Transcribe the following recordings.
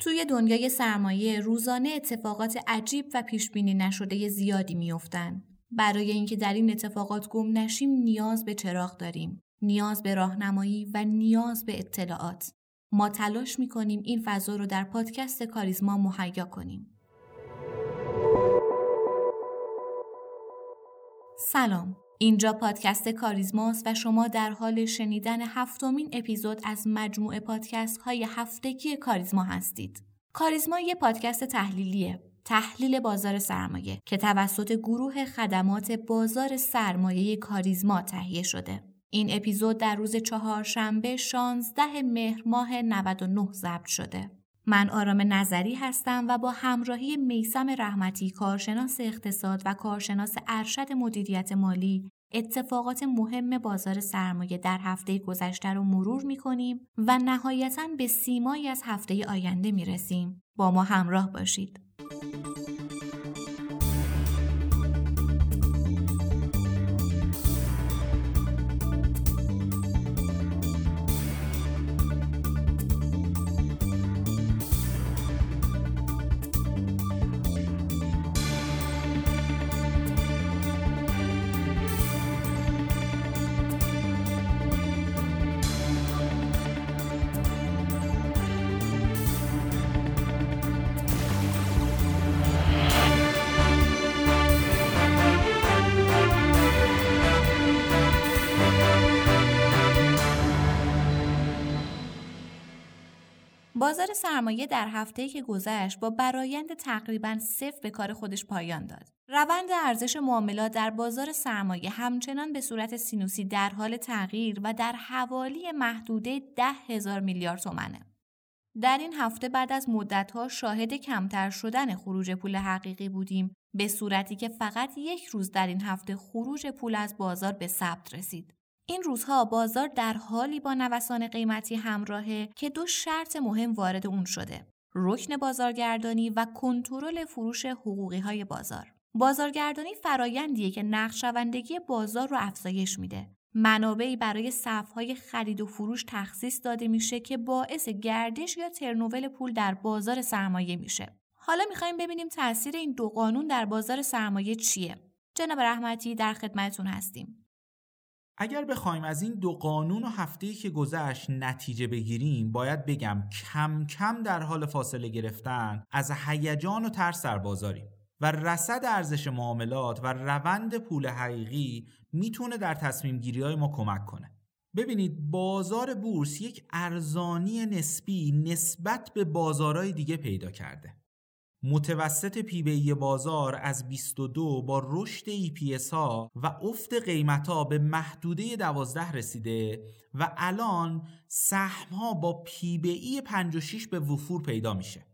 توی دنیای سرمایه روزانه اتفاقات عجیب و پیش بینی نشده زیادی میافتند. برای اینکه در این اتفاقات گم نشیم نیاز به چراغ داریم. نیاز به راهنمایی و نیاز به اطلاعات. ما تلاش می‌کنیم این فضا رو در پادکست کاریزما مهیا کنیم. سلام اینجا پادکست کاریزماست و شما در حال شنیدن هفتمین اپیزود از مجموعه پادکست های هفتگی کاریزما هستید. کاریزما یه پادکست تحلیلیه. تحلیل بازار سرمایه که توسط گروه خدمات بازار سرمایه کاریزما تهیه شده. این اپیزود در روز چهارشنبه 16 مهر ماه 99 ضبط شده. من آرام نظری هستم و با همراهی میسم رحمتی کارشناس اقتصاد و کارشناس ارشد مدیریت مالی اتفاقات مهم بازار سرمایه در هفته گذشته رو مرور می کنیم و نهایتا به سیمایی از هفته آینده می رسیم. با ما همراه باشید. بازار سرمایه در هفته که گذشت با برایند تقریبا صفر به کار خودش پایان داد. روند ارزش معاملات در بازار سرمایه همچنان به صورت سینوسی در حال تغییر و در حوالی محدوده ده هزار میلیارد تومنه. در این هفته بعد از مدتها شاهد کمتر شدن خروج پول حقیقی بودیم به صورتی که فقط یک روز در این هفته خروج پول از بازار به ثبت رسید. این روزها بازار در حالی با نوسان قیمتی همراهه که دو شرط مهم وارد اون شده. رکن بازارگردانی و کنترل فروش حقوقی های بازار. بازارگردانی فرایندیه که نقشوندگی بازار رو افزایش میده. منابعی برای صفهای خرید و فروش تخصیص داده میشه که باعث گردش یا ترنوول پول در بازار سرمایه میشه. حالا می‌خوایم ببینیم تاثیر این دو قانون در بازار سرمایه چیه. جناب رحمتی در خدمتتون هستیم. اگر بخوایم از این دو قانون و هفته‌ای که گذشت نتیجه بگیریم باید بگم کم کم در حال فاصله گرفتن از هیجان و ترس در بازاریم و رصد ارزش معاملات و روند پول حقیقی می‌تونه در تصمیم گیری های ما کمک کنه. ببینید بازار بورس یک ارزانی نسبی نسبت به بازارهای دیگه پیدا کرده. متوسط پیبی بازار از 22 با رشد EPS ها و افت قیمت ها به محدوده 12 رسیده و الان سهم ها با پیبی 56 به وفور پیدا میشه.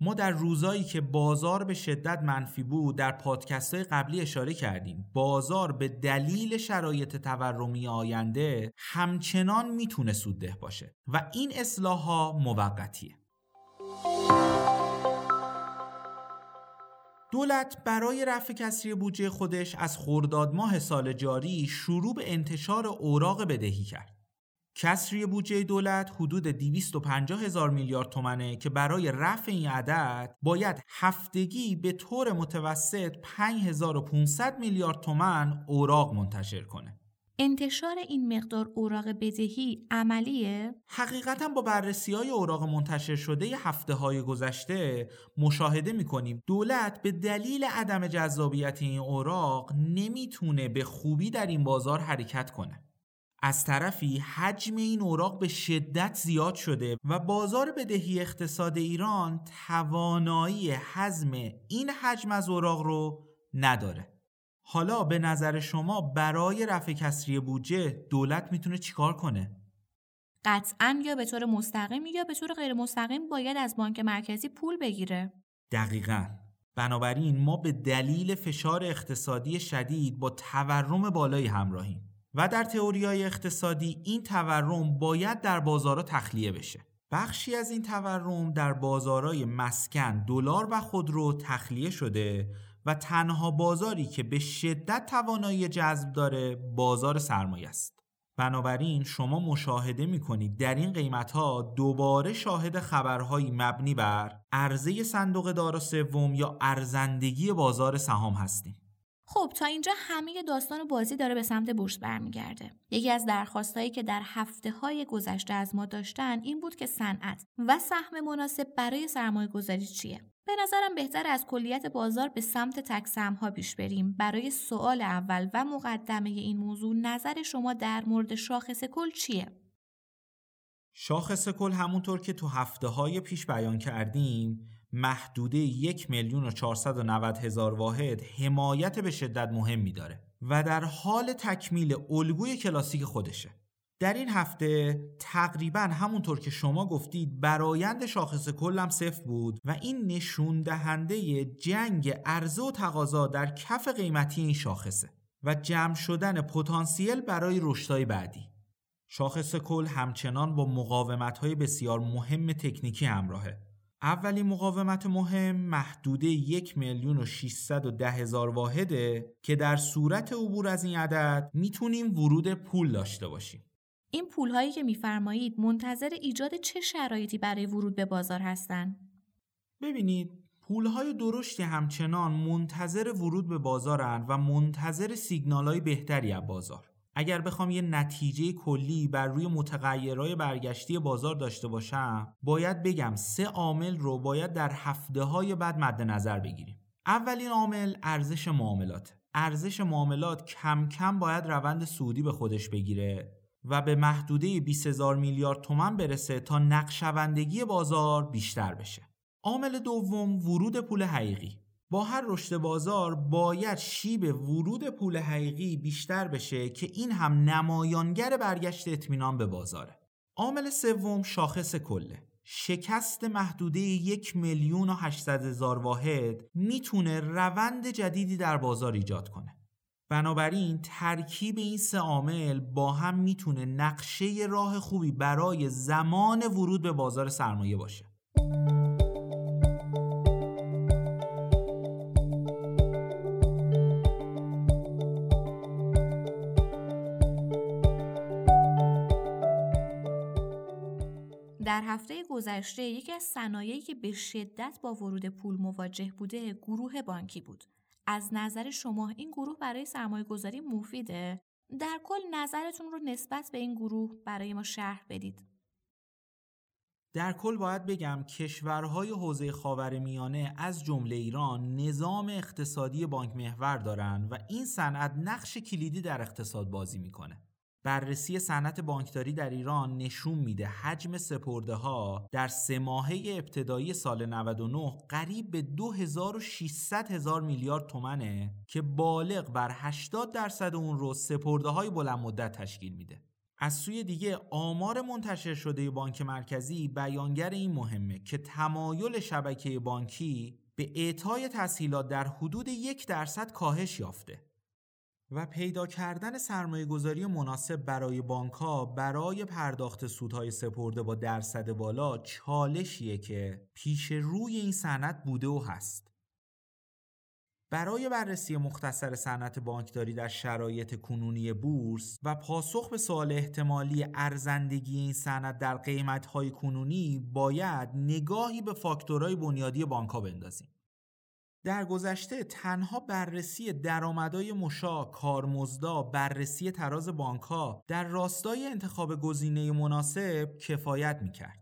ما در روزایی که بازار به شدت منفی بود در پادکست های قبلی اشاره کردیم. بازار به دلیل شرایط تورمی آینده همچنان می‌تونه سودده باشه و این اصلاح ها موقتیه. دولت برای رفع کسری بودجه خودش از خرداد ماه سال جاری شروع به انتشار اوراق بدهی کرد. کسری بودجه دولت حدود 250 هزار میلیارد تومنه که برای رفع این عدد باید هفتگی به طور متوسط 5500 میلیارد تومن اوراق منتشر کنه. انتشار این مقدار اوراق بدهی عملیه؟ حقیقتا با بررسی های اوراق منتشر شده هفته های گذشته مشاهده می‌کنیم دولت به دلیل عدم جذابیت این اوراق نمی‌تونه به خوبی در این بازار حرکت کنه. از طرفی حجم این اوراق به شدت زیاد شده و بازار بدهی اقتصاد ایران توانایی حزم این حجم از اوراق رو نداره. حالا به نظر شما برای رفع کسری بودجه دولت می‌تونه چیکار کنه؟ قطعا یا به طور مستقیم یا به طور غیر مستقیم باید از بانک مرکزی پول بگیره. دقیقا. بنابراین ما به دلیل فشار اقتصادی شدید با تورم بالایی همراهیم و در تئوریای اقتصادی این تورم باید در بازارها تخلیه بشه. بخشی از این تورم در بازارهای مسکن، دلار و خودرو تخلیه شده و تنها بازاری که به شدت توانایی جذب داره بازار سرمایه است بنابراین شما مشاهده می کنید در این قیمت ها دوباره شاهد خبرهایی مبنی بر عرضه صندوق دار سوم یا ارزندگی بازار سهام هستیم. خب تا اینجا همه داستان بازی داره به سمت بورس برمیگرده. یکی از درخواستهایی که در هفته های گذشته از ما داشتن این بود که صنعت و سهم مناسب برای سرمایه گذاری چیه؟ به نظرم بهتر از کلیت بازار به سمت تک ها پیش بریم. برای سوال اول و مقدمه این موضوع نظر شما در مورد شاخص کل چیه؟ شاخص کل همونطور که تو هفته های پیش بیان کردیم محدوده یک میلیون و 490 هزار واحد حمایت به شدت مهمی داره و در حال تکمیل الگوی کلاسیک خودشه در این هفته تقریبا همونطور که شما گفتید برایند شاخص کلم صفر بود و این نشون دهنده جنگ عرضه و تقاضا در کف قیمتی این شاخصه و جمع شدن پتانسیل برای رشدهای بعدی شاخص کل همچنان با مقاومت های بسیار مهم تکنیکی همراهه اولین مقاومت مهم محدوده یک میلیون و هزار واحده که در صورت عبور از این عدد می‌تونیم ورود پول داشته باشیم. این پول هایی که میفرمایید منتظر ایجاد چه شرایطی برای ورود به بازار هستند؟ ببینید پول های درشتی همچنان منتظر ورود به بازارند و منتظر سیگنال های بهتری از بازار. اگر بخوام یه نتیجه کلی بر روی متغیرهای برگشتی بازار داشته باشم باید بگم سه عامل رو باید در هفته های بعد مد نظر بگیریم اولین عامل ارزش معاملات ارزش معاملات کم کم باید روند سودی به خودش بگیره و به محدوده 20000 میلیارد تومن برسه تا نقشوندگی بازار بیشتر بشه عامل دوم ورود پول حقیقی با هر رشد بازار باید شیب ورود پول حقیقی بیشتر بشه که این هم نمایانگر برگشت اطمینان به بازاره. عامل سوم شاخص کله. شکست محدوده یک میلیون و هشتصد هزار واحد می‌تونه روند جدیدی در بازار ایجاد کنه. بنابراین ترکیب این سه عامل با هم می‌تونه نقشه راه خوبی برای زمان ورود به بازار سرمایه باشه. در هفته گذشته یکی از صنایعی که به شدت با ورود پول مواجه بوده گروه بانکی بود. از نظر شما این گروه برای سرمایه گذاری مفیده؟ در کل نظرتون رو نسبت به این گروه برای ما شرح بدید. در کل باید بگم کشورهای حوزه خاورمیانه از جمله ایران نظام اقتصادی بانک محور دارند و این صنعت نقش کلیدی در اقتصاد بازی می‌کنه. بررسی صنعت بانکداری در ایران نشون میده حجم سپرده ها در سه ماهه ابتدایی سال 99 قریب به 2600 هزار میلیارد تومنه که بالغ بر 80 درصد اون رو سپرده های بلند مدت تشکیل میده. از سوی دیگه آمار منتشر شده بانک مرکزی بیانگر این مهمه که تمایل شبکه بانکی به اعطای تسهیلات در حدود یک درصد کاهش یافته و پیدا کردن سرمایه گذاری مناسب برای بانک ها برای پرداخت سودهای سپرده با درصد بالا چالشیه که پیش روی این صنعت بوده و هست. برای بررسی مختصر صنعت بانکداری در شرایط کنونی بورس و پاسخ به سوال احتمالی ارزندگی این صنعت در قیمت‌های کنونی باید نگاهی به فاکتورهای بنیادی بانک‌ها بندازیم. در گذشته تنها بررسی درآمدهای مشا، کارمزدا، بررسی تراز بانکها در راستای انتخاب گزینه مناسب کفایت می‌کرد.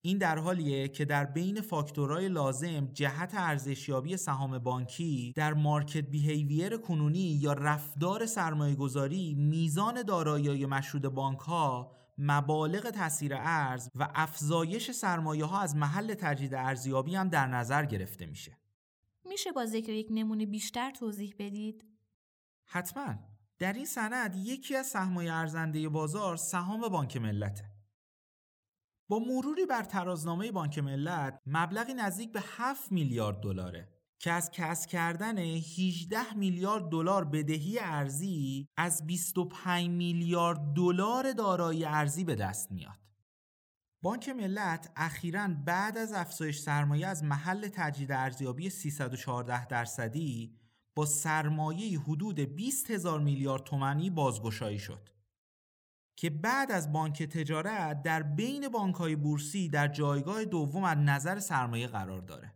این در حالیه که در بین فاکتورهای لازم جهت ارزشیابی سهام بانکی در مارکت بیهیویر کنونی یا رفتار سرمایه گذاری میزان دارایی مشهود بانک ها مبالغ تاثیر ارز و افزایش سرمایه ها از محل تجدید ارزیابی هم در نظر گرفته میشه. میشه با ذکر یک نمونه بیشتر توضیح بدید؟ حتما در این سند یکی از سهمای ارزنده بازار سهام بانک ملته با مروری بر ترازنامه بانک ملت مبلغی نزدیک به 7 میلیارد دلاره که از کسب کردن 18 میلیارد دلار بدهی ارزی از 25 میلیارد دلار دارایی ارزی به دست میاد. بانک ملت اخیرا بعد از افزایش سرمایه از محل تجدید ارزیابی 314 درصدی با سرمایه حدود 20 هزار میلیارد تومانی بازگشایی شد. که بعد از بانک تجارت در بین بانکهای بورسی در جایگاه دوم از نظر سرمایه قرار داره.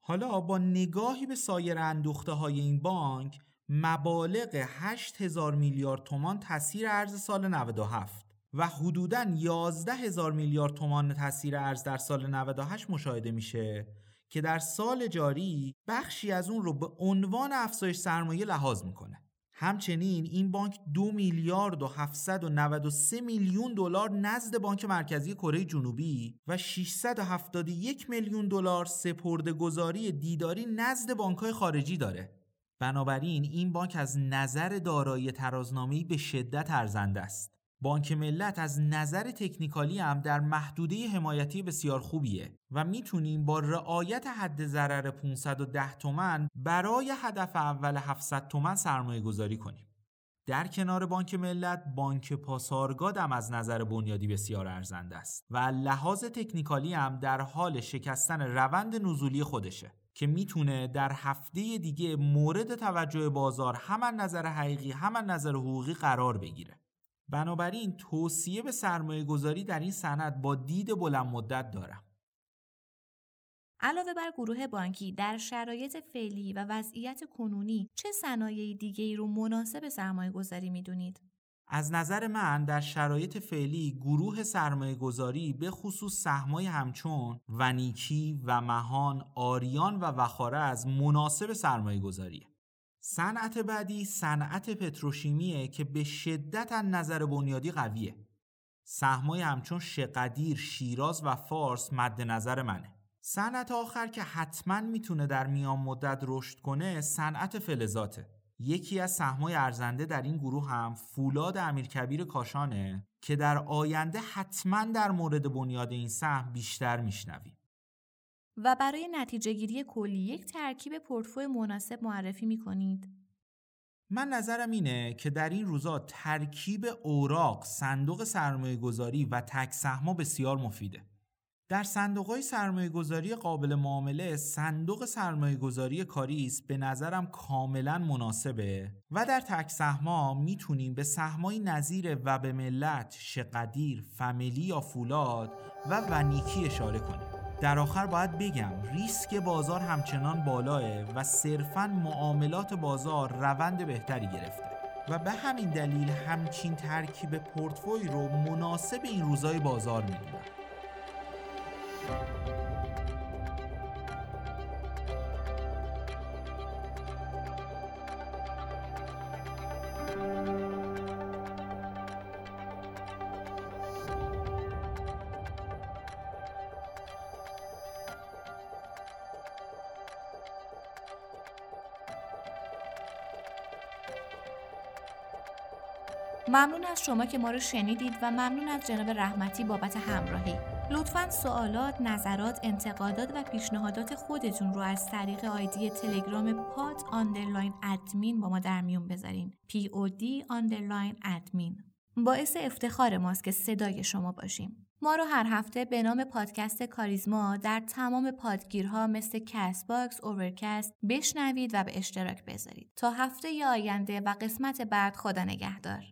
حالا با نگاهی به سایر اندوخته های این بانک مبالغ 8000 میلیارد تومان تاثیر ارز سال 97 و حدوداً 11 هزار میلیارد تومان تاثیر ارز در سال 98 مشاهده میشه که در سال جاری بخشی از اون رو به عنوان افزایش سرمایه لحاظ می‌کنه. همچنین این بانک دو میلیارد و 793 میلیون دلار نزد بانک مرکزی کره جنوبی و 671 میلیون دلار سپرده گذاری دیداری نزد بانکهای خارجی داره. بنابراین این بانک از نظر دارایی ترازنامه‌ای به شدت ارزنده است. بانک ملت از نظر تکنیکالی هم در محدوده حمایتی بسیار خوبیه و می‌تونیم با رعایت حد ضرر 510 تومن برای هدف اول 700 تومن سرمایه گذاری کنیم. در کنار بانک ملت بانک پاسارگاد هم از نظر بنیادی بسیار ارزنده است و لحاظ تکنیکالی هم در حال شکستن روند نزولی خودشه که می‌تونه در هفته دیگه مورد توجه بازار هم نظر حقیقی هم نظر حقوقی قرار بگیره. بنابراین توصیه به سرمایه گذاری در این سند با دید بلند مدت دارم. علاوه بر گروه بانکی در شرایط فعلی و وضعیت کنونی چه صنایع دیگه ای رو مناسب سرمایه گذاری می دونید؟ از نظر من در شرایط فعلی گروه سرمایه گذاری به خصوص سهمای همچون ونیکی و مهان، آریان و وخاره از مناسب سرمایه گذاریه. صنعت بعدی صنعت پتروشیمیه که به شدت از نظر بنیادی قویه. سهمای همچون شقدیر، شیراز و فارس مد نظر منه. صنعت آخر که حتما می‌تونه در میان مدت رشد کنه صنعت فلزاته. یکی از سهمای ارزنده در این گروه هم فولاد امیرکبیر کاشانه که در آینده حتما در مورد بنیاد این سهم بیشتر میشنویم. و برای نتیجه گیری کلی یک ترکیب پورتفوی مناسب معرفی می کنید؟ من نظرم اینه که در این روزا ترکیب اوراق، صندوق سرمایه گذاری و تک سهما بسیار مفیده. در صندوق های سرمایه گذاری قابل معامله صندوق سرمایه گذاری کاریس به نظرم کاملا مناسبه و در تک سهما می‌تونیم به سهمای نظیر و به ملت، شقدیر، فامیلی یا فولاد و ونیکی اشاره کنیم. در آخر باید بگم ریسک بازار همچنان بالاه و صرفا معاملات بازار روند بهتری گرفته. و به همین دلیل همچین ترکیب پورتفوی رو مناسب این روزای بازار می‌دونم ممنون از شما که ما رو شنیدید و ممنون از جناب رحمتی بابت همراهی. لطفا سوالات، نظرات، انتقادات و پیشنهادات خودتون رو از طریق آیدی تلگرام پاد underline admin با ما در میون بذارین. دی underline admin. باعث افتخار ماست که صدای شما باشیم. ما رو هر هفته به نام پادکست کاریزما در تمام پادگیرها مثل Castbox، Overcast بشنوید و به اشتراک بذارید. تا هفته آینده و قسمت بعد خدا نگهدار.